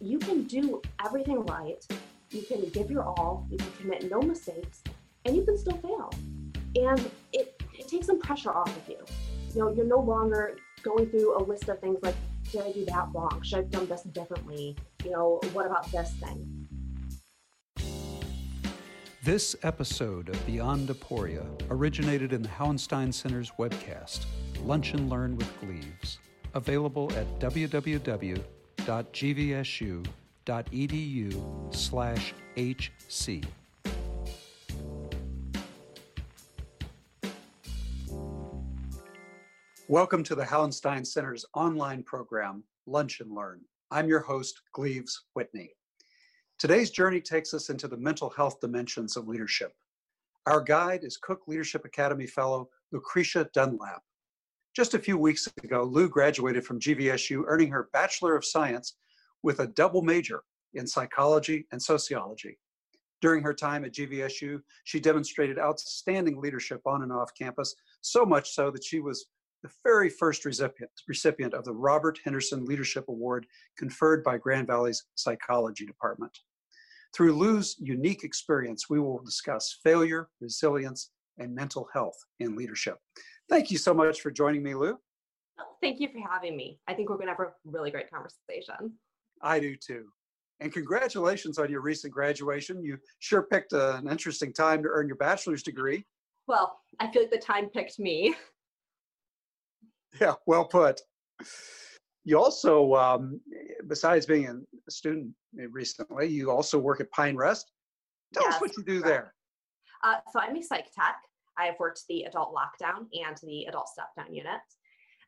you can do everything right, you can give your all, you can commit no mistakes, and you can still fail. And it, it takes some pressure off of you. You know, you're no longer going through a list of things like, did I do that wrong? Should I have done this differently? You know, what about this thing? This episode of Beyond Aporia originated in the Hauenstein Center's webcast, Lunch and Learn with Gleaves, available at www.gvsu.edu slash hc. Welcome to the Hauenstein Center's online program, Lunch and Learn. I'm your host, Gleaves Whitney. Today's journey takes us into the mental health dimensions of leadership. Our guide is Cook Leadership Academy Fellow Lucretia Dunlap. Just a few weeks ago, Lou graduated from GVSU, earning her Bachelor of Science with a double major in psychology and sociology. During her time at GVSU, she demonstrated outstanding leadership on and off campus, so much so that she was the very first recipient, recipient of the Robert Henderson Leadership Award conferred by Grand Valley's Psychology Department. Through Lou's unique experience, we will discuss failure, resilience, and mental health in leadership. Thank you so much for joining me, Lou. Thank you for having me. I think we're going to have a really great conversation. I do too. And congratulations on your recent graduation. You sure picked a, an interesting time to earn your bachelor's degree. Well, I feel like the time picked me. Yeah, well put you also, um, besides being a student recently, you also work at Pine Rest. Tell yes, us what you do there. Uh, so I'm a psych tech. I've worked the adult lockdown and the adult step down unit.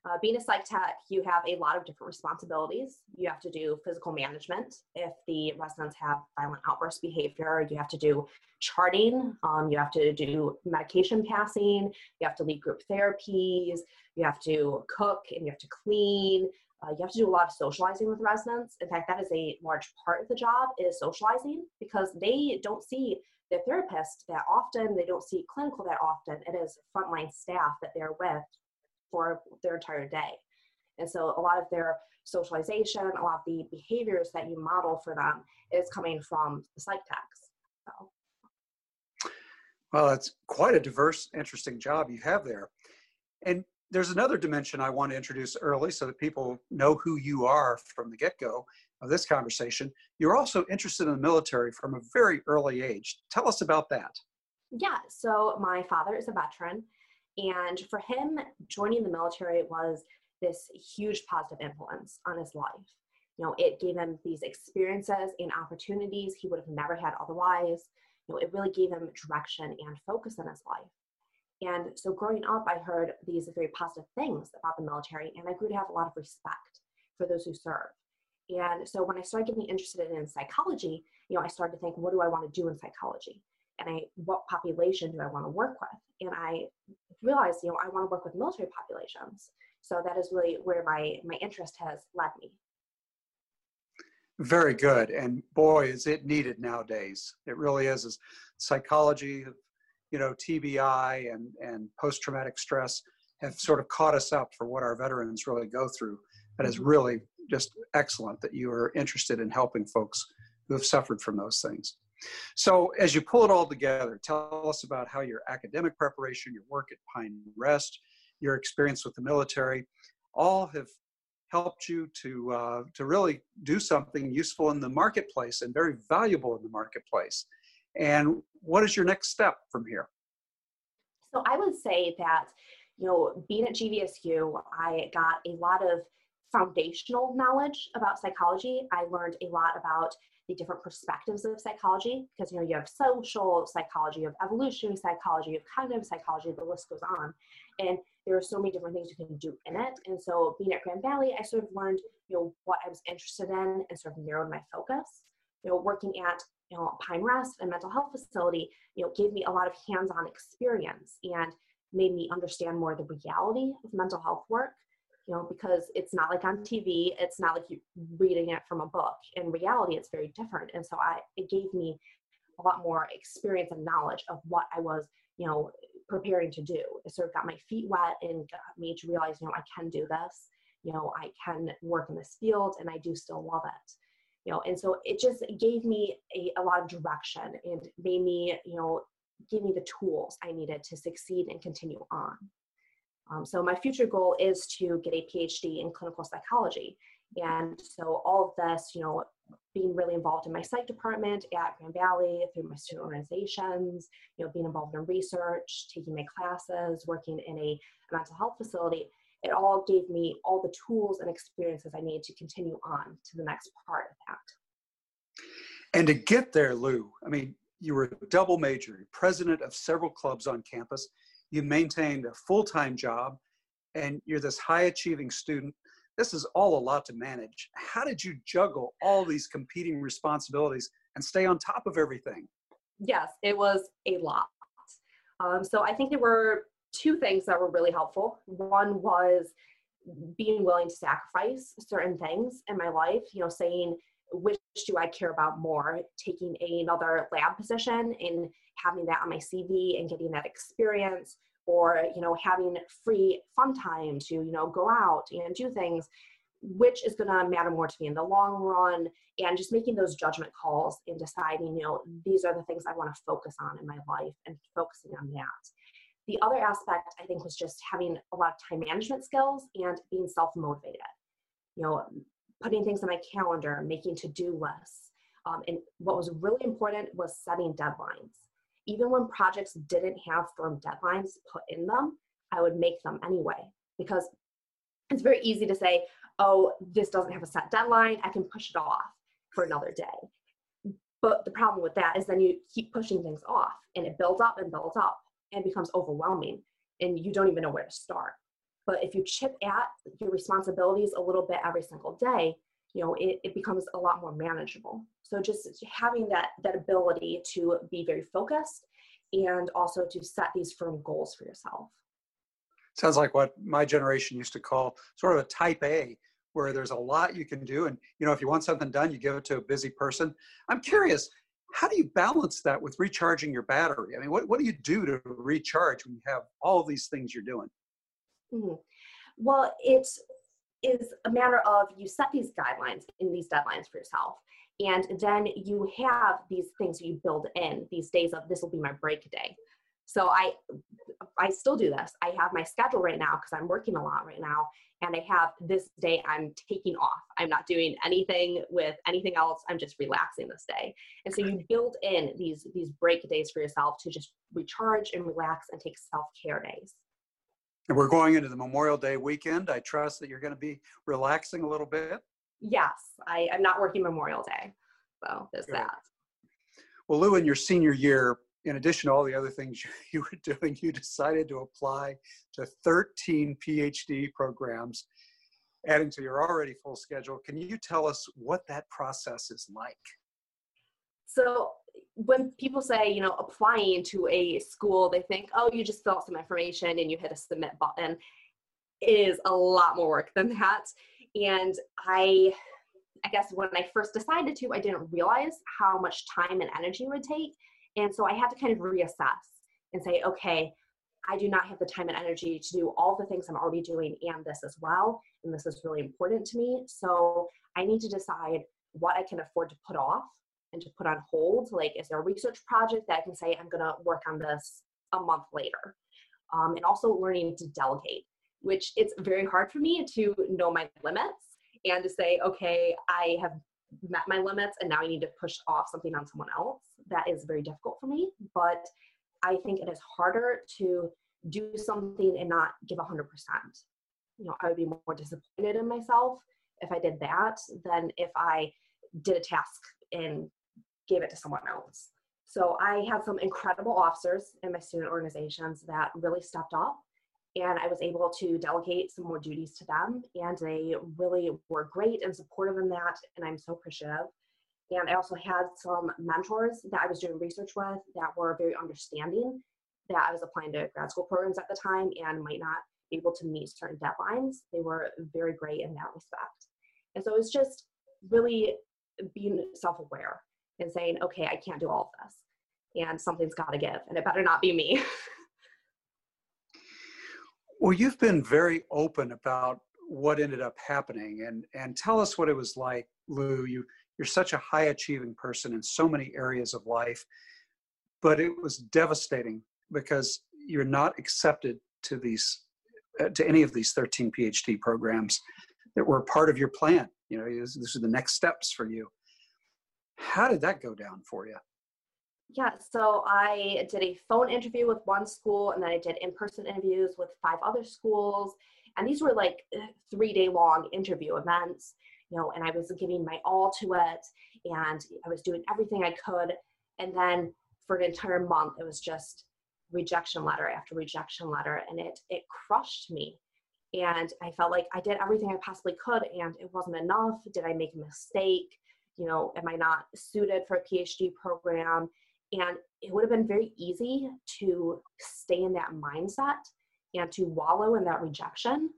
Uh, being a psych tech, you have a lot of different responsibilities. You have to do physical management. If the residents have violent outburst behavior, you have to do charting. Um, you have to do medication passing. You have to lead group therapies. You have to cook and you have to clean. Uh, you have to do a lot of socializing with residents. In fact, that is a large part of the job is socializing because they don't see their therapist that often. They don't see clinical that often. It is frontline staff that they're with for their entire day. And so a lot of their socialization, a lot of the behaviors that you model for them is coming from the psych techs. So. Well, it's quite a diverse, interesting job you have there. And there's another dimension I want to introduce early so that people know who you are from the get go of this conversation. You're also interested in the military from a very early age. Tell us about that. Yeah, so my father is a veteran, and for him, joining the military was this huge positive influence on his life. You know, it gave him these experiences and opportunities he would have never had otherwise. You know, it really gave him direction and focus in his life. And so growing up, I heard these very positive things about the military, and I grew to have a lot of respect for those who serve. And so when I started getting interested in psychology, you know, I started to think, what do I want to do in psychology? And I, what population do I want to work with? And I realized, you know, I want to work with military populations. So that is really where my my interest has led me. Very good, and boy, is it needed nowadays. It really is. Is psychology you know, TBI and, and post-traumatic stress have sort of caught us up for what our veterans really go through. That is mm-hmm. really just excellent that you are interested in helping folks who have suffered from those things. So as you pull it all together, tell us about how your academic preparation, your work at Pine Rest, your experience with the military, all have helped you to uh, to really do something useful in the marketplace and very valuable in the marketplace. And what is your next step from here? So I would say that, you know, being at GVSU, I got a lot of foundational knowledge about psychology. I learned a lot about the different perspectives of psychology because you know you have social psychology, you have evolutionary psychology, you have cognitive psychology, the list goes on. And there are so many different things you can do in it. And so being at Grand Valley, I sort of learned, you know, what I was interested in and sort of narrowed my focus. You know, working at you know, Pine Rest, a mental health facility, you know, gave me a lot of hands-on experience and made me understand more the reality of mental health work, you know, because it's not like on TV, it's not like you reading it from a book. In reality, it's very different. And so I it gave me a lot more experience and knowledge of what I was, you know, preparing to do. It sort of got my feet wet and got me to realize, you know, I can do this. You know, I can work in this field and I do still love it. you know and so it just gave me a, a lot of direction and made me you know give me the tools i needed to succeed and continue on um, so my future goal is to get a phd in clinical psychology and so all of this you know being really involved in my psych department at grand valley through my student organizations you know being involved in research taking my classes working in a, a mental health facility it all gave me all the tools and experiences I need to continue on to the next part of that. And to get there, Lou, I mean, you were a double major, president of several clubs on campus, you maintained a full time job, and you're this high achieving student. This is all a lot to manage. How did you juggle all these competing responsibilities and stay on top of everything? Yes, it was a lot. Um, so I think there were two things that were really helpful. One was being willing to sacrifice certain things in my life, you know, saying, which do I care about more? Taking another lab position and having that on my CV and getting that experience, or, you know, having free fun time to, you know, go out and do things, which is going to matter more to me in the long run, and just making those judgment calls and deciding, you know, these are the things I want to focus on in my life and focusing on that. The other aspect, I think, was just having a lot of time management skills and being self motivated. You know, putting things on my calendar, making to do lists. Um, and what was really important was setting deadlines. Even when projects didn't have firm deadlines put in them, I would make them anyway because it's very easy to say, oh, this doesn't have a set deadline, I can push it off for another day. But the problem with that is then you keep pushing things off and it builds up and builds up and becomes overwhelming and you don't even know where to start. But if you chip at your responsibilities a little bit every single day, you know, it, it becomes a lot more manageable. So just having that that ability to be very focused and also to set these firm goals for yourself. Sounds like what my generation used to call sort of a type A, where there's a lot you can do. And you know, if you want something done, you give it to a busy person. I'm curious, how do you balance that with recharging your battery? I mean, what, what do you do to recharge when you have all these things you're doing? Mm-hmm. Well, it is a matter of you set these guidelines and these deadlines for yourself. And then you have these things you build in these days of this will be my break day. So I I still do this. I have my schedule right now because I'm working a lot right now and I have this day I'm taking off. I'm not doing anything with anything else. I'm just relaxing this day. And so you build in these these break days for yourself to just recharge and relax and take self-care days. And we're going into the Memorial Day weekend. I trust that you're going to be relaxing a little bit. Yes, I, am not working Memorial Day. So there's Good. that. Well, Lou, in your senior year, in addition to all the other things you were doing, you decided to apply to 13 PhD programs, adding to your already full schedule. Can you tell us what that process is like? So, when people say, you know, applying to a school, they think, oh, you just fill out some information and you hit a submit button. It is a lot more work than that. And I, I guess when I first decided to, I didn't realize how much time and energy it would take and so I had to kind of reassess and say, okay, I do not have the time and energy to do all the things I'm already doing and this as well. And this is really important to me. So I need to decide what I can afford to put off and to put on hold. Like, is there a research project that I can say I'm going to work on this a month later? Um, and also learning to delegate, which it's very hard for me to know my limits and to say, okay, I have met my limits and now I need to push off something on someone else. That is very difficult for me, but I think it is harder to do something and not give 100%. You know, I would be more disappointed in myself if I did that than if I did a task and gave it to someone else. So I had some incredible officers in my student organizations that really stepped up and I was able to delegate some more duties to them. And they really were great and supportive in that, and I'm so appreciative. And I also had some mentors that I was doing research with that were very understanding that I was applying to grad school programs at the time and might not be able to meet certain deadlines. They were very great in that respect. And so it's just really being self aware and saying, okay, I can't do all of this. And something's got to give, and it better not be me. Well, you've been very open about what ended up happening, and and tell us what it was like, Lou. You You're such a high achieving person in so many areas of life, but it was devastating because you're not accepted to these uh, to any of these 13 PhD programs that were part of your plan. You know, this are the next steps for you. How did that go down for you? Yeah, so I did a phone interview with one school and then I did in person interviews with five other schools. And these were like uh, three day long interview events, you know, and I was giving my all to it and I was doing everything I could. And then for an entire month, it was just rejection letter after rejection letter and it it crushed me and i felt like i did everything i possibly could and it wasn't enough did i make a mistake you know am i not suited for a phd program? And it would have been very easy to stay in that mindset and to wallow in that rejection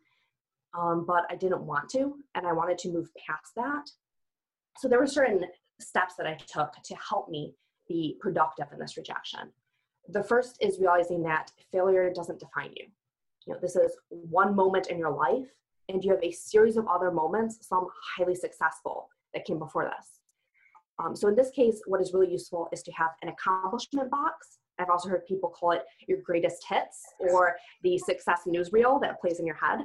um, but i didn't want to and i wanted to move past that. So there were certain steps that i took to help me be productive in this rejection. The first is realizing that failure doesn't define you. You know, this is one moment in your life, and you have a series of other moments, some highly successful, that came before this. Um, so in this case, what is really useful is to have an accomplishment box. I've also heard people call it your greatest hits or the success newsreel that plays in your head.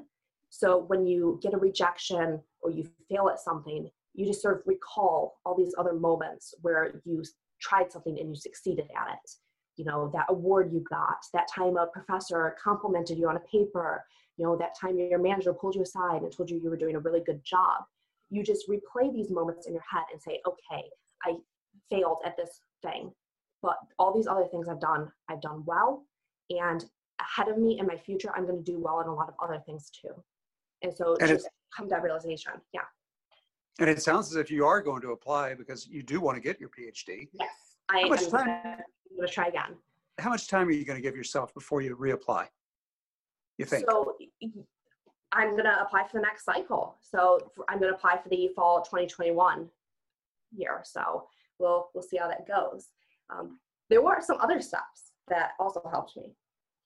So when you get a rejection or you fail at something, you just sort of recall all these other moments where you tried something and you succeeded at it you know that award you got that time a professor complimented you on a paper you know that time your manager pulled you aside and told you you were doing a really good job you just replay these moments in your head and say okay i failed at this thing but all these other things i've done i've done well and ahead of me in my future i'm going to do well in a lot of other things too and so and just come to that realization yeah and it sounds as if you are going to apply because you do want to get your phd yes I, How much time? going to try again. How much time are you going to give yourself before you reapply? You think? So I'm going to apply for the next cycle. So I'm going to apply for the fall 2021 year. So we'll we'll see how that goes. Um, there were some other steps that also helped me.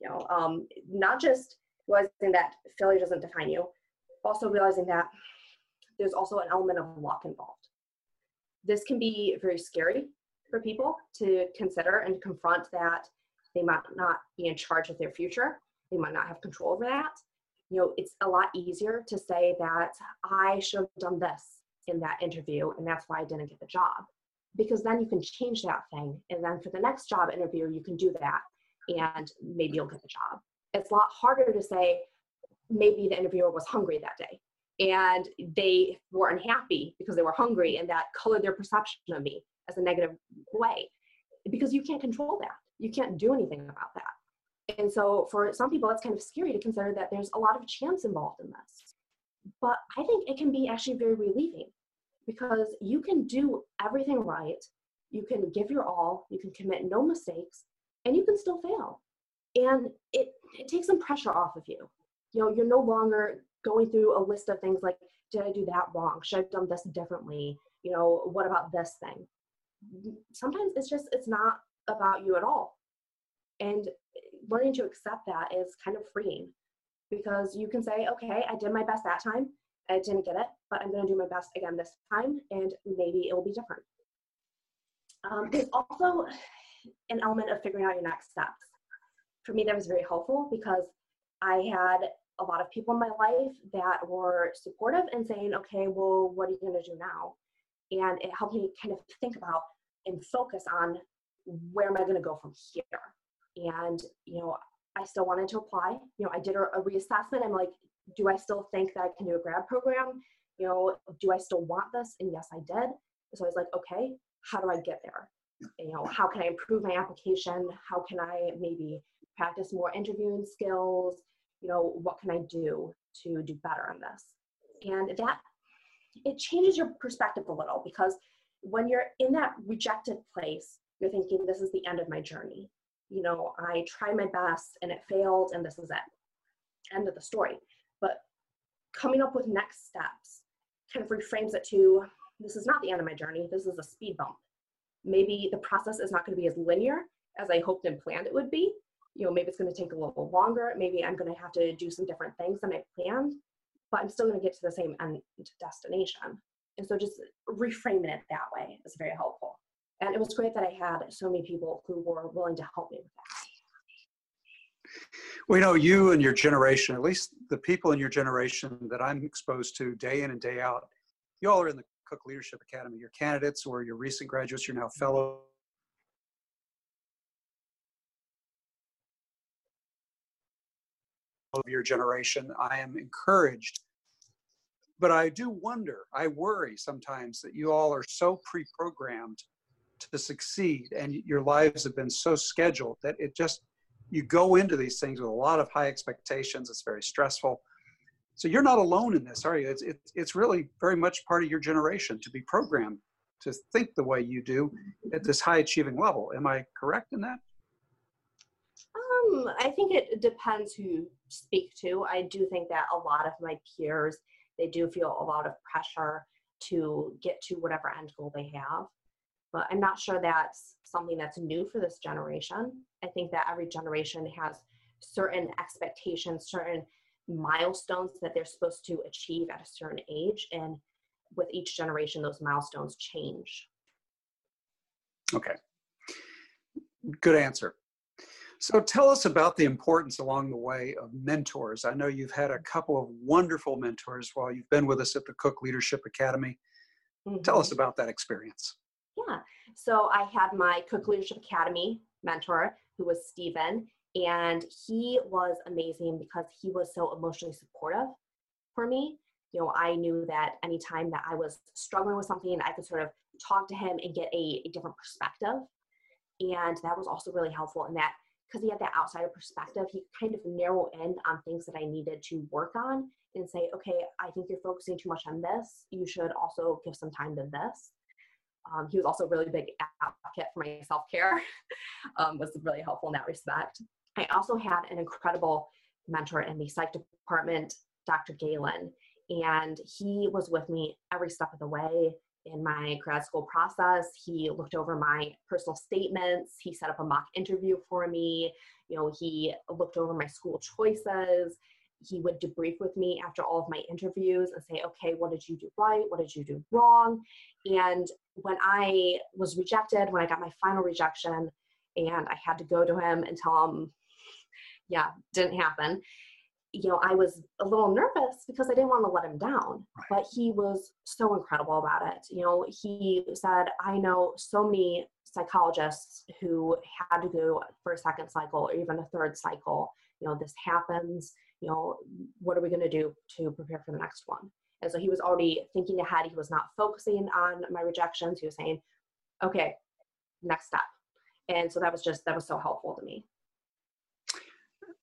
You know, um, not just realizing that failure doesn't define you, also realizing that there's also an element of luck involved. This can be very scary for people to consider and confront that they might not be in charge of their future. They might not have control over that. You know, it's a lot easier to say that I should have done this in that interview and that's why I didn't get the job. Because then you can change that thing. And then for the next job interview, you can do that and maybe you'll get the job. It's a lot harder to say maybe the interviewer was hungry that day and they were unhappy because they were hungry and that colored their perception of me as a negative way because you can't control that. You can't do anything about that. And so for some people, it's kind of scary to consider that there's a lot of chance involved in this. But I think it can be actually very relieving because you can do everything right. You can give your all, you can commit no mistakes, and you can still fail. And it, it takes some pressure off of you. You know, you're no longer going through a list of things like, did I do that wrong? Should I have done this differently? You know, what about this thing? sometimes it's just it's not about you at all and learning to accept that is kind of freeing because you can say okay i did my best that time i didn't get it but i'm going to do my best again this time and maybe it will be different. Um, there's also an element of figuring out your next steps. For me that was very helpful because i had a lot of people in my life that were supportive and saying okay well what are you going to do now? And it helped me kind of think about and focus on where am I going to go from here. And you know, I still wanted to apply. You know, I did a, a reassessment. I'm like, do I still think that I can do a grad program? You know, do I still want this? And yes, I did. So I was like, okay, how do I get there? You know, how can I improve my application? How can I maybe practice more interviewing skills? You know, what can I do to do better on this? And that it changes your perspective a little because when you're in that rejected place, you're thinking, this is the end of my journey. You know, I tried my best and it failed, and this is it. End of the story. But coming up with next steps kind of reframes it to this is not the end of my journey, this is a speed bump. Maybe the process is not going to be as linear as I hoped and planned it would be. You know, maybe it's going to take a little longer. Maybe I'm going to have to do some different things than I planned, but I'm still going to get to the same end destination. And so just reframing it that way is very helpful. And it was great that I had so many people who were willing to help me with that. We know you and your generation, at least the people in your generation that I'm exposed to day in and day out, you all are in the Cook Leadership Academy. You're candidates or you're recent graduates, you're now fellow of your generation. I am encouraged, but I do wonder, I worry sometimes that you all are so pre programmed to succeed and your lives have been so scheduled that it just, you go into these things with a lot of high expectations. It's very stressful. So you're not alone in this, are you? It's, it's, it's really very much part of your generation to be programmed to think the way you do at this high achieving level. Am I correct in that? Um, I think it depends who you speak to. I do think that a lot of my peers, they do feel a lot of pressure to get to whatever end goal they have. But I'm not sure that's something that's new for this generation. I think that every generation has certain expectations, certain milestones that they're supposed to achieve at a certain age. And with each generation, those milestones change. Okay. Good answer. So tell us about the importance along the way of mentors. I know you've had a couple of wonderful mentors while you've been with us at the Cook Leadership Academy. Mm-hmm. Tell us mm-hmm. about that experience. Yeah. So I had my Cook Leadership Academy mentor who was Stephen, and he was amazing because he was so emotionally supportive for me. You know, I knew that anytime that I was struggling with something, I could sort of talk to him and get a, a different perspective. And that was also really helpful in that because he had that outsider perspective, he kind of narrow in on things that I needed to work on and say, okay, I think you're focusing too much on this. You should also give some time to this. Um, he was also a really big advocate for my self care, um, was really helpful in that respect. I also had an incredible mentor in the psych department, Dr. Galen, and he was with me every step of the way in my grad school process. He looked over my personal statements. He set up a mock interview for me. You know, he looked over my school choices. He would debrief with me after all of my interviews and say, okay, what did you do right? What did you do wrong? And when I was rejected, when I got my final rejection, and I had to go to him and tell him, yeah, didn't happen you know, I was a little nervous because I didn't want to let him down. Right. But he was so incredible about it. You know, he said, I know so many psychologists who had to go for a second cycle or even a third cycle. You know, this happens. You know, what are we going to do to prepare for the next one? And so he was already thinking ahead. He was not focusing on my rejections. He was saying, okay, next step. And so that was just, that was so helpful to me.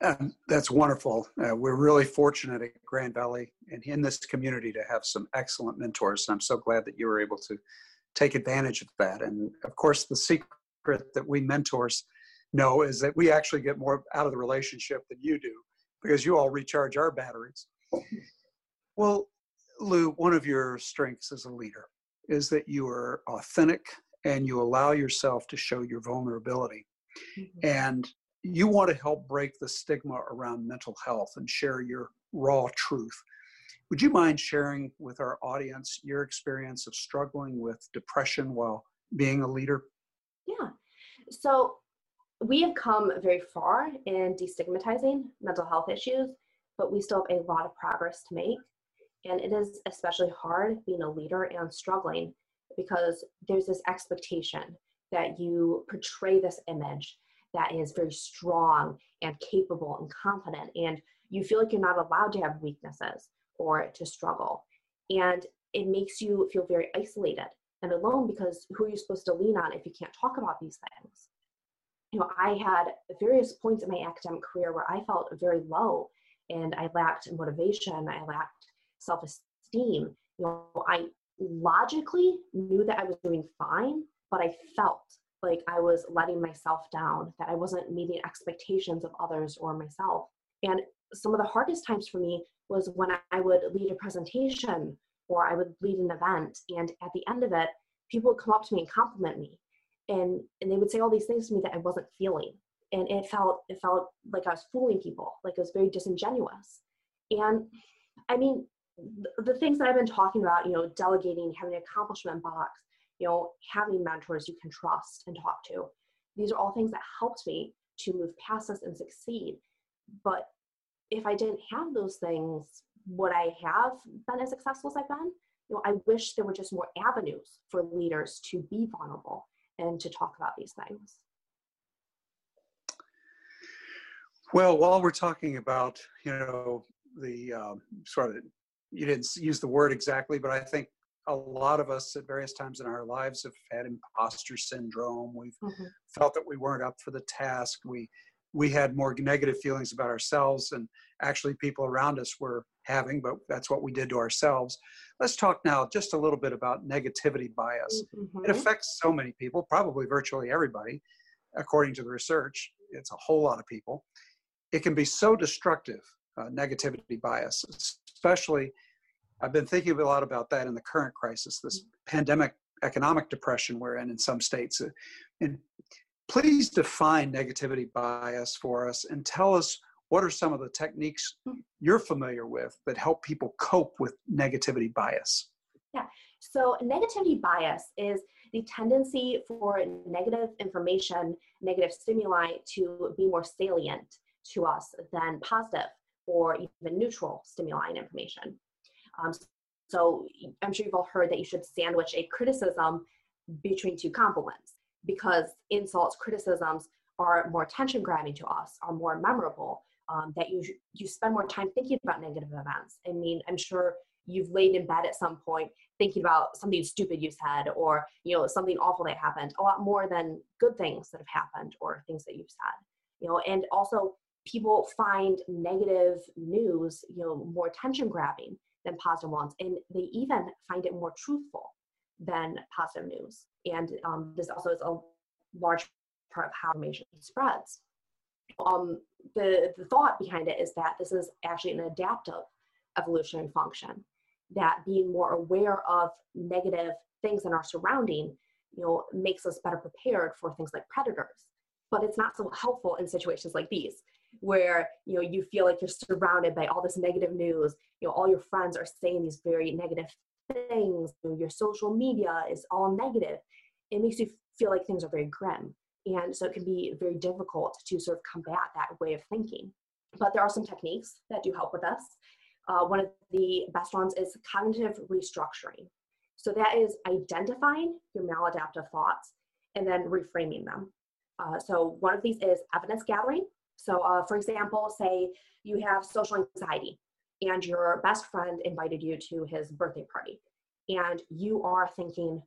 Um, that's wonderful. Uh, we're really fortunate at Grand Valley and in this community to have some excellent mentors. And I'm so glad that you were able to take advantage of that. And of course, the secret that we mentors know is that we actually get more out of the relationship than you do because you all recharge our batteries. Well, Lou, one of your strengths as a leader is that you are authentic and you allow yourself to show your vulnerability. Mm-hmm. And you want to help break the stigma around mental health and share your raw truth. Would you mind sharing with our audience your experience of struggling with depression while being a leader? Yeah. So we have come very far in destigmatizing mental health issues, but we still have a lot of progress to make. And it is especially hard being a leader and struggling because there's this expectation that you portray this image that is very strong and capable and confident and you feel like you're not allowed to have weaknesses or to struggle and it makes you feel very isolated and alone because who are you supposed to lean on if you can't talk about these things you know i had various points in my academic career where i felt very low and i lacked motivation i lacked self-esteem you know i logically knew that i was doing fine but i felt like I was letting myself down, that I wasn't meeting expectations of others or myself. And some of the hardest times for me was when I would lead a presentation or I would lead an event. And at the end of it, people would come up to me and compliment me. And, and they would say all these things to me that I wasn't feeling. And it felt it felt like I was fooling people, like it was very disingenuous. And I mean, the things that I've been talking about, you know, delegating, having an accomplishment box, you know, having mentors you can trust and talk to. These are all things that helped me to move past this and succeed. But if I didn't have those things, would I have been as successful as I've been? You know, I wish there were just more avenues for leaders to be vulnerable and to talk about these things. Well, while we're talking about, you know, the um, sort of, you didn't use the word exactly, but I think a lot of us at various times in our lives have had imposter syndrome. We've mm-hmm. felt that we weren't up for the task. We we had more negative feelings about ourselves and actually people around us were having, but that's what we did to ourselves. Let's talk now just a little bit about negativity bias. Mm-hmm. It affects so many people, probably virtually everybody, according to the research. It's a whole lot of people. It can be so destructive, uh, negativity bias, especially. I've been thinking a lot about that in the current crisis, this mm-hmm. pandemic economic depression we're in in some states. And please define negativity bias for us and tell us what are some of the techniques you're familiar with that help people cope with negativity bias? Yeah, so negativity bias is the tendency for negative information, negative stimuli to be more salient to us than positive or even neutral stimuli and information. Um, so I'm sure you've all heard that you should sandwich a criticism between two compliments because insults, criticisms are more attention grabbing to us, are more memorable um, that you you spend more time thinking about negative events. I mean, I'm sure you've laid in bed at some point thinking about something stupid you said or you know something awful that happened a lot more than good things that have happened or things that you've said you know and also people find negative news you know more attention grabbing than positive ones and they even find it more truthful than positive news. And um, this also is a large part of how information spreads. Um, the, the thought behind it is that this is actually an adaptive evolutionary function that being more aware of negative things in our surrounding you know makes us better prepared for things like predators. But it's not so helpful in situations like these where you know you feel like you're surrounded by all this negative news. You know all your friends are saying these very negative things your social media is all negative it makes you feel like things are very grim and so it can be very difficult to sort of combat that way of thinking. But there are some techniques that do help with us. Uh, one of the best ones is cognitive restructuring. So that is identifying your maladaptive thoughts and then reframing them. Uh, so one of these is evidence gathering. So uh, for example, say you have social anxiety and your best friend invited you to his birthday party and you are thinking,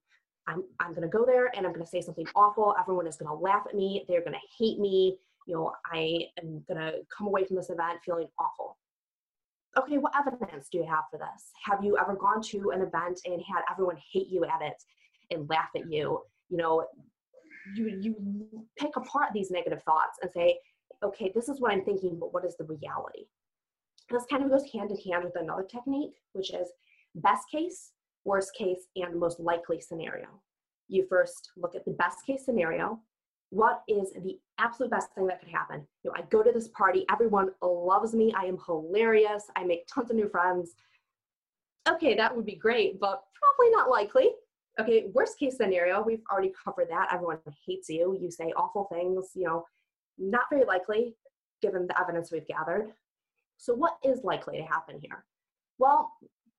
I'm, I'm going to go there and I'm going to say something awful. Everyone is going to laugh at me. They're going to hate me. You know, I am going to come away from this event feeling awful. Okay, what evidence do you have for this? Have you ever gone to an event and had everyone hate you at it and laugh at you? You know, you, you pick apart these negative thoughts and say, okay, this is what I'm thinking, but what is the reality? This kind of goes hand in hand with another technique, which is best case worst case, and most likely scenario. You first look at the best case scenario. What is the absolute best thing that could happen? You know, I go to this party, everyone loves me, I am hilarious, I make tons of new friends. Okay, that would be great, but probably not likely. Okay, worst case scenario, we've already covered that. Everyone hates you, you say awful things, you know, not very likely given the evidence we've gathered. So, what is likely to happen here? Well,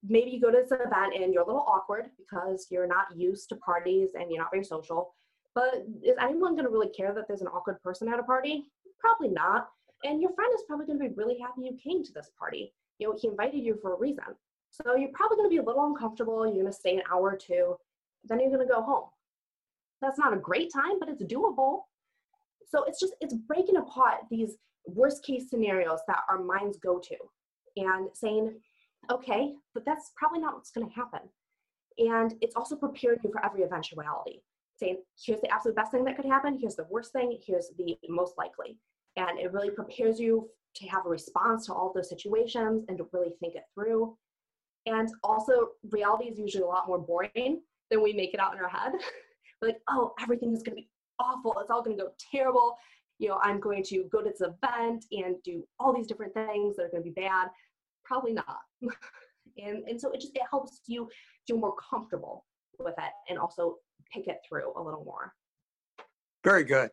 maybe you go to this event and you're a little awkward because you're not used to parties and you're not very social. But is anyone going to really care that there's an awkward person at a party? Probably not. And your friend is probably going to be really happy you came to this party. You know, he invited you for a reason. So you're probably going to be a little uncomfortable. You're going to stay an hour or two. Then you're going to go home. That's not a great time, but it's doable. So it's just, it's breaking apart these worst case scenarios that our minds go to and saying, okay, but that's probably not what's going to happen. And it's also preparing you for every eventuality, saying, here's the absolute best thing that could happen, here's the worst thing, here's the most likely. And it really prepares you to have a response to all those situations and to really think it through. And also, reality is usually a lot more boring than we make it out in our head. We're like, oh, everything is going to be awful. It's all going to go terrible. You know, I'm going to go to this event and do all these different things that are going to be bad. Probably not. And, and so it just it helps you feel more comfortable with it and also pick it through a little more. Very good.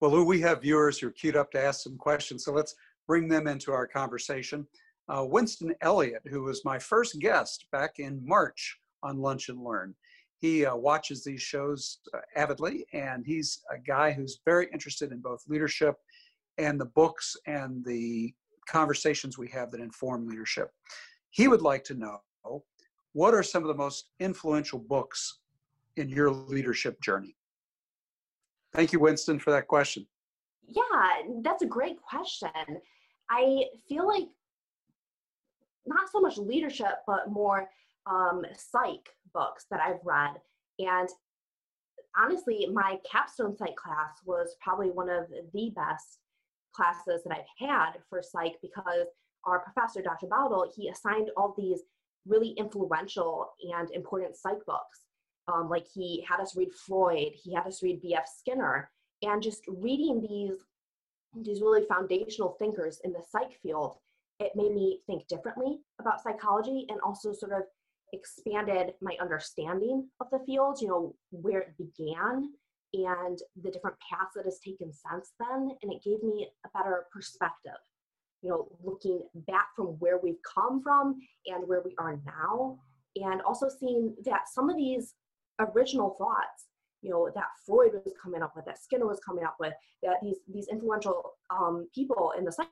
Well, Lou, we have viewers who are queued up to ask some questions, so let's bring them into our conversation. Uh, Winston Elliott, who was my first guest back in March on Lunch and Learn, he uh, watches these shows uh, avidly, and he's a guy who's very interested in both leadership and the books and the conversations we have that inform leadership. He would like to know what are some of the most influential books in your leadership journey? Thank you, Winston, for that question. Yeah, that's a great question. I feel like not so much leadership, but more um, psych books that I've read. And honestly, my capstone psych class was probably one of the best classes that I've had for psych because our professor, Dr. Bowdle, he assigned all these really influential and important psych books. Um, like he had us read Freud, he had us read B.F. Skinner, and just reading these these really foundational thinkers in the psych field, it made me think differently about psychology and also sort of expanded my understanding of the field, you know, where it began and the different paths that has taken since then. And it gave me a better perspective, you know, looking back from where we've come from and where we are now. And also seeing that some of these original thoughts you know that Freud was coming up with, that Skinner was coming up with, that these these influential um, people in the science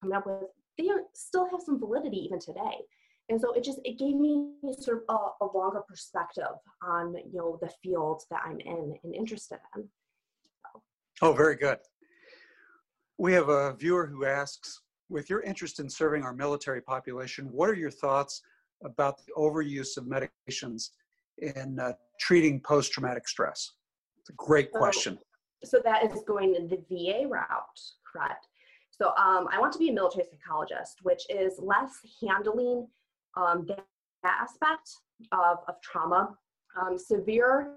coming up with, they still have some validity even today. And so it just it gave me sort of a, a longer perspective on you know the field that I'm in and interested in. So. Oh, very good. We have a viewer who asks, with your interest in serving our military population, what are your thoughts about the overuse of medications in uh, treating post traumatic stress? It's a great question. So, so that is going the VA route, correct? So um, I want to be a military psychologist, which is less handling um, that aspect of, of trauma. Um, severe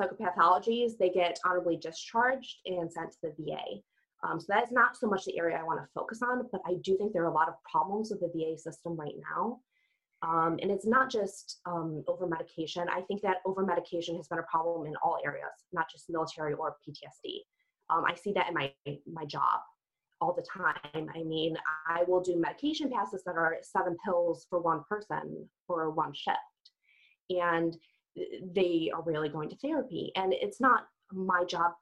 psychopathologies, they get honorably discharged and sent to the VA. Um, so that is not so much the area I want to focus on, but I do think there are a lot of problems with the VA system right now. Um, and it's not just um, over medication. I think that over medication has been a problem in all areas, not just military or PTSD. Um, I see that in my my job all the time. I mean, I will do medication passes that are seven pills for one person for one shift, and they are really going to therapy. And it's not my job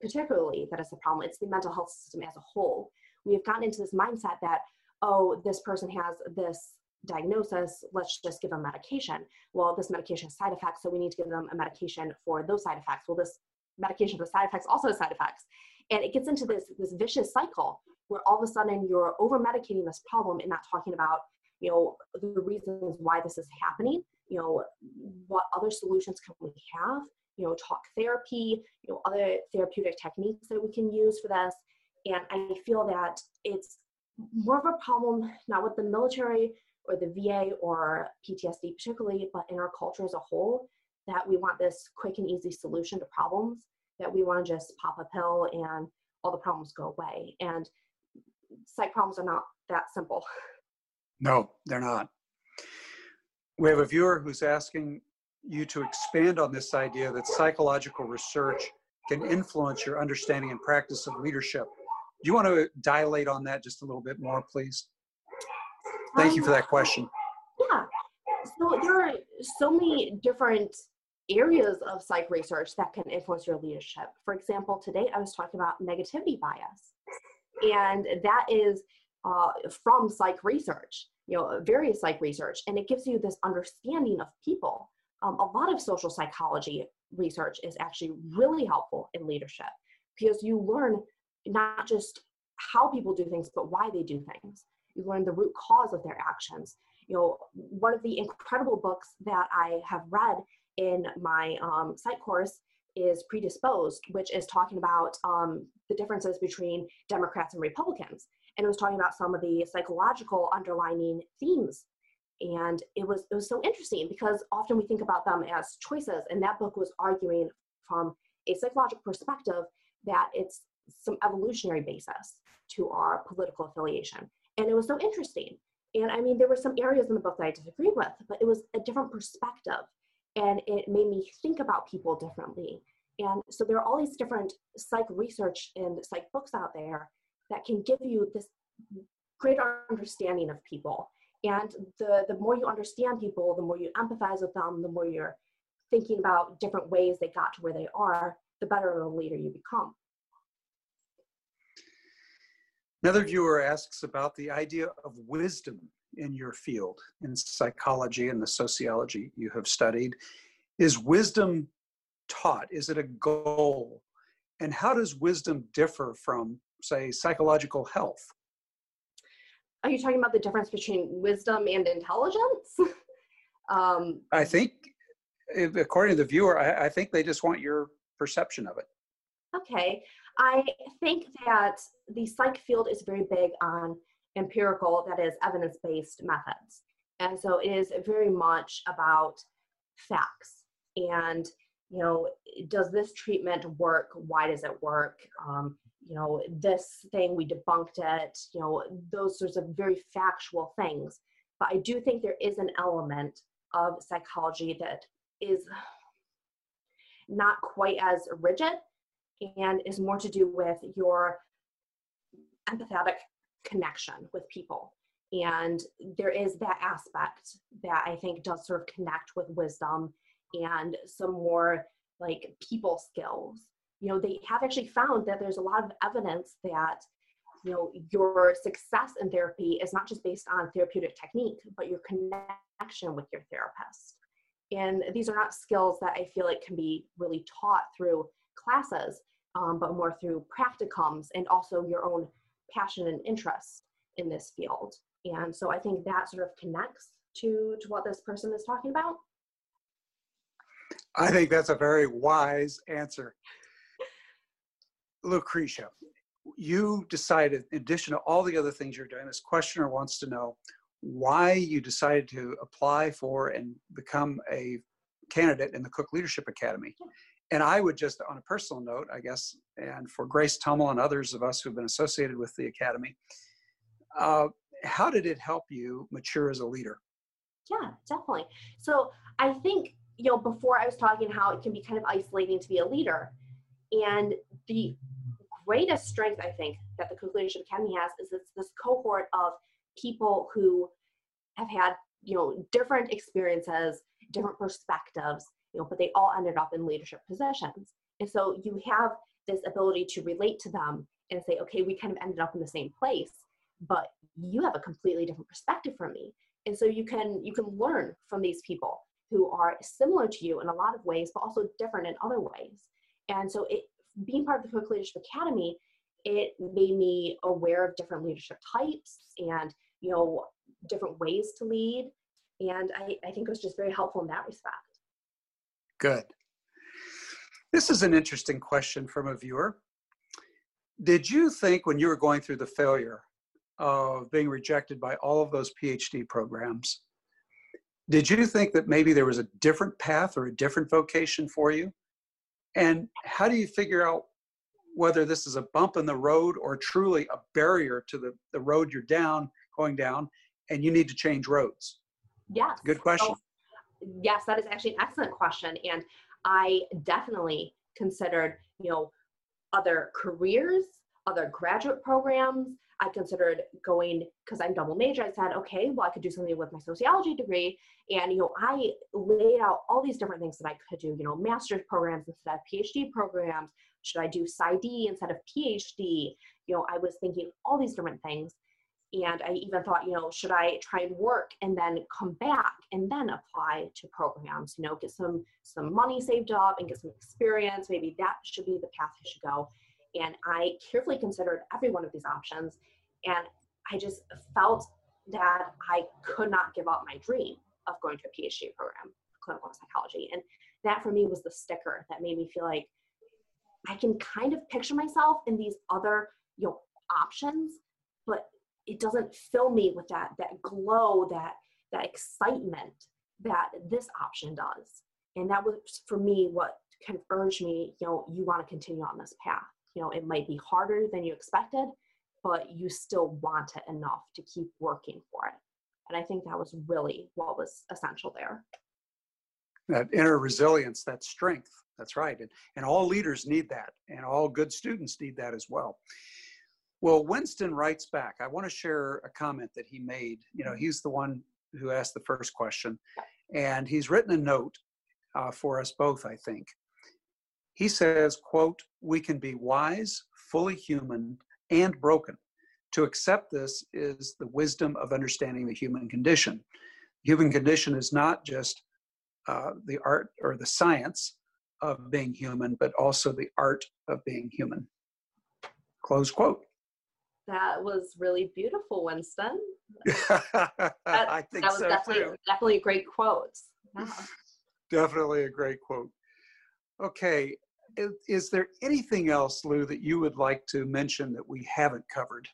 particularly that is the problem. It's the mental health system as a whole. We have gotten into this mindset that oh, this person has this diagnosis, let's just give them medication. Well, this medication has side effects, so we need to give them a medication for those side effects. Well, this medication for side effects also has side effects. And it gets into this, this vicious cycle where all of a sudden you're over medicating this problem and not talking about, you know, the reasons why this is happening, you know, what other solutions can we have, you know, talk therapy, you know, other therapeutic techniques that we can use for this. And I feel that it's more of a problem not with the military or the VA or PTSD particularly, but in our culture as a whole, that we want this quick and easy solution to problems, that we want to just pop a pill and all the problems go away. And psych problems are not that simple. No, they're not. We have a viewer who's asking you to expand on this idea that psychological research can influence your understanding and practice of leadership. Do you want to dilate on that just a little bit more, please? Thank you for um, that question. Yeah. So there are so many different areas of psych research that can influence your leadership. For example, today I was talking about negativity bias, and that is uh, from psych research, you know, various psych research, and it gives you this understanding of people. Um, a lot of social psychology research is actually really helpful in leadership because you learn not just how people do things, but why they do things you learn the root cause of their actions you know one of the incredible books that i have read in my um, psych course is predisposed which is talking about um, the differences between democrats and republicans. And it was talking about some of the psychological underlining themes. And it was it was so interesting because often we think about them as choices. And that book was arguing from a psychological perspective that it's some evolutionary basis to our political affiliation. And it was so interesting. And I mean, there were some areas in the book that I disagreed with, but it was a different perspective. And it made me think about people differently. And so there are all these different psych research and psych books out there that can give you this greater understanding of people. And the, the more you understand people, the more you empathize with them, the more you're thinking about different ways they got to where they are, the better of a leader you become. Another viewer asks about the idea of wisdom in your field, in psychology and the sociology you have studied. Is wisdom taught? Is it a goal? And how does wisdom differ from, say, psychological health? Are you talking about the difference between wisdom and intelligence? um, I think, according to the viewer, I, I think they just want your perception of it. Okay. I think that the psych field is very big on empirical, that is, evidence based methods. And so it is very much about facts and, you know, does this treatment work? Why does it work? Um, you know, this thing, we debunked it, you know, those sorts of very factual things. But I do think there is an element of psychology that is not quite as rigid and is more to do with your empathetic connection with people. And there is that aspect that I think does sort of connect with wisdom and some more like people skills. You know, they have actually found that there's a lot of evidence that you know your success in therapy is not just based on therapeutic technique but your connection with your therapist and these are not skills that i feel like can be really taught through classes um, but more through practicums and also your own passion and interest in this field. And so I think that sort of connects to, to what this person is talking about. I think that's a very wise answer. Lucretia, you decided, in addition to all the other things you're doing, this questioner wants to know why you decided to apply for and become a candidate in the Cook Leadership Academy and I would just, on a personal note, I guess, and for Grace Tummel and others of us who've been associated with the Academy, uh, how did it help you mature as a leader? Yeah, definitely. So I think, you know, before I was talking how it can be kind of isolating to be a leader. And the greatest strength, I think, that the Cook Leadership Academy has is it's this cohort of people who have had, you know, different experiences, different perspectives, you know, but they all ended up in leadership positions. And so you have this ability to relate to them and say, okay, we kind of ended up in the same place, but you have a completely different perspective from me. And so you can you can learn from these people who are similar to you in a lot of ways, but also different in other ways. And so it being part of the Cook Leadership Academy, it made me aware of different leadership types and you know different ways to lead. And I, I think it was just very helpful in that respect. Good. This is an interesting question from a viewer. Did you think when you were going through the failure of being rejected by all of those PhD programs, did you think that maybe there was a different path or a different vocation for you? And how do you figure out whether this is a bump in the road or truly a barrier to the, the road you're down, going down, and you need to change roads? Yes. Good question. So yes, that is actually an excellent question. And I definitely considered, you know, other careers, other graduate programs. I considered going because I'm double major. I said, okay, well, I could do something with my sociology degree. And, you know, I laid out all these different things that I could do, you know, master's programs instead of PhD programs. Should I do PsyD instead of PhD? You know, I was thinking all these different things and i even thought you know should i try and work and then come back and then apply to programs you know get some some money saved up and get some experience. Maybe that should be the path i should go. And i carefully considered every one of these options and i just felt that i could not give up my dream of going to a phd program clinical psychology. And that for me was the sticker that made me feel like i can kind of picture myself in these other you know options but it doesn't fill me with that that glow that that excitement that this option does and that was for me what kind of urged me you know you want to continue on this path you know it might be harder than you expected but you still want it enough to keep working for it And I think that was really what was essential there. That inner resilience, that strength. That's right. And, and all leaders need that, and all good students need that as well. Well, Winston writes back. I want to share a comment that he made. You know, he's the one who asked the first question, and he's written a note uh, for us both, I think. He says, quote, we can be wise, fully human, and broken. To accept this is the wisdom of understanding the human condition. The human condition is not just uh, the art or the science of being human, but also the art of being human. Close quote. That was really beautiful, Winston. that, I think that was so definitely, too. definitely a great quote. Yeah. Definitely a great quote. Okay, is, is there anything else, Lou, that you would like to mention that we haven't covered?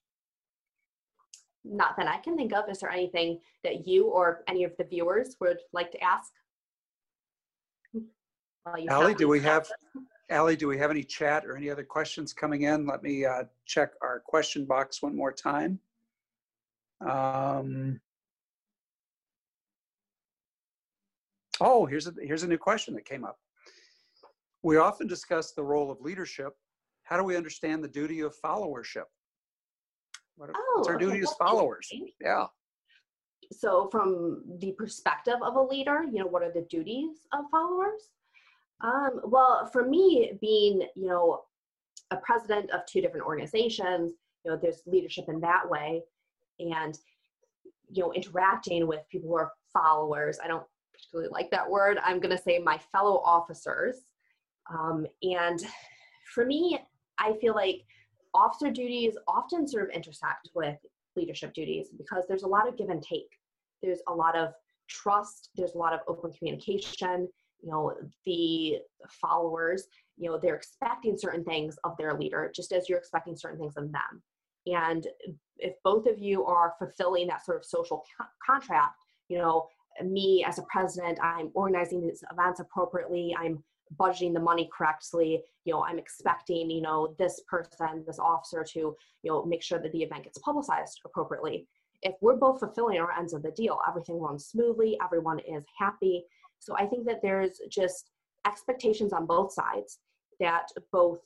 Not that I can think of. Is there anything that you or any of the viewers would like to ask? Well, you Allie, do we have, Allie, do we have any chat or any other questions coming in? Let me uh, check our question box one more time. Um, oh, here's a, here's a new question that came up. We often discuss the role of leadership. How do we understand the duty of followership? What, what's Oh, our okay, duty as followers? Yeah. so from the perspective of a leader you know what are the duties of followers um, well for me being you know a president of two different organizations you know there's leadership in that way and you know interacting with people who are followers i don't particularly like that word i'm going to say my fellow officers um, and for me i feel like officer duties often sort of intersect with leadership duties because there's a lot of give and take. There's a lot of trust, there's a lot of open communication. You know, the followers, you know, they're expecting certain things of their leader just as you're expecting certain things of them. And if both of you are fulfilling that sort of social co- contract, you know, me as a president, I'm organizing these events appropriately, I'm budgeting the money correctly you know i'm expecting you know this person this officer to you know make sure that the event gets publicized appropriately if we're both fulfilling our ends of the deal everything runs smoothly everyone is happy so i think that there's just expectations on both sides that both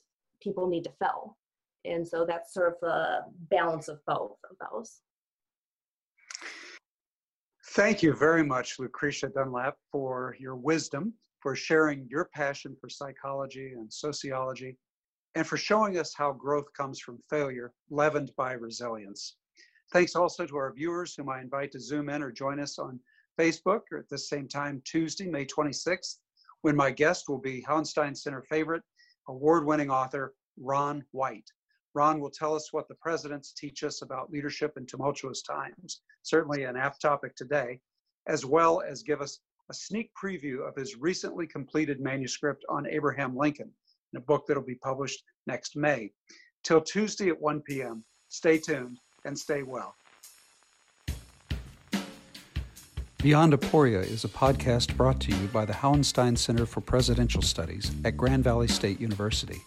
people need to fill and so that's sort of the balance of both of those Thank you very much, Lucretia Dunlap, for your wisdom, for sharing your passion for psychology and sociology, and for showing us how growth comes from failure, leavened by resilience. Thanks also to our viewers, whom I invite to Zoom in or join us on Facebook or at the same time Tuesday, May 26th, when my guest will be Hauenstein Center favorite, award winning author Ron White. Ron will tell us what the presidents teach us about leadership in tumultuous times, certainly an apt topic today, as well as give us a sneak preview of his recently completed manuscript on Abraham Lincoln, in a book that'll be published next May. Till Tuesday at 1 p.m., stay tuned and stay well. Beyond Aporia is a podcast brought to you by the Hauenstein Center for Presidential Studies at Grand Valley State University.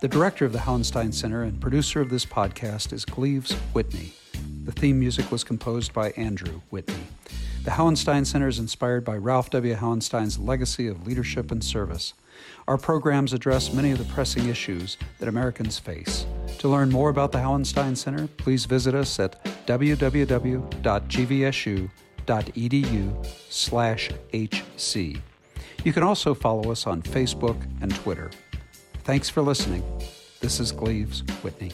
The director of the Hauenstein Center and producer of this podcast is Gleaves Whitney. The theme music was composed by Andrew Whitney. The Hauenstein Center is inspired by Ralph W. Hauenstein's legacy of leadership and service. Our programs address many of the pressing issues that Americans face. To learn more about the Hauenstein Center, please visit us at www.gvsu.edu/hc. You can also follow us on Facebook and Twitter. Thanks for listening. This is Gleaves Whitney.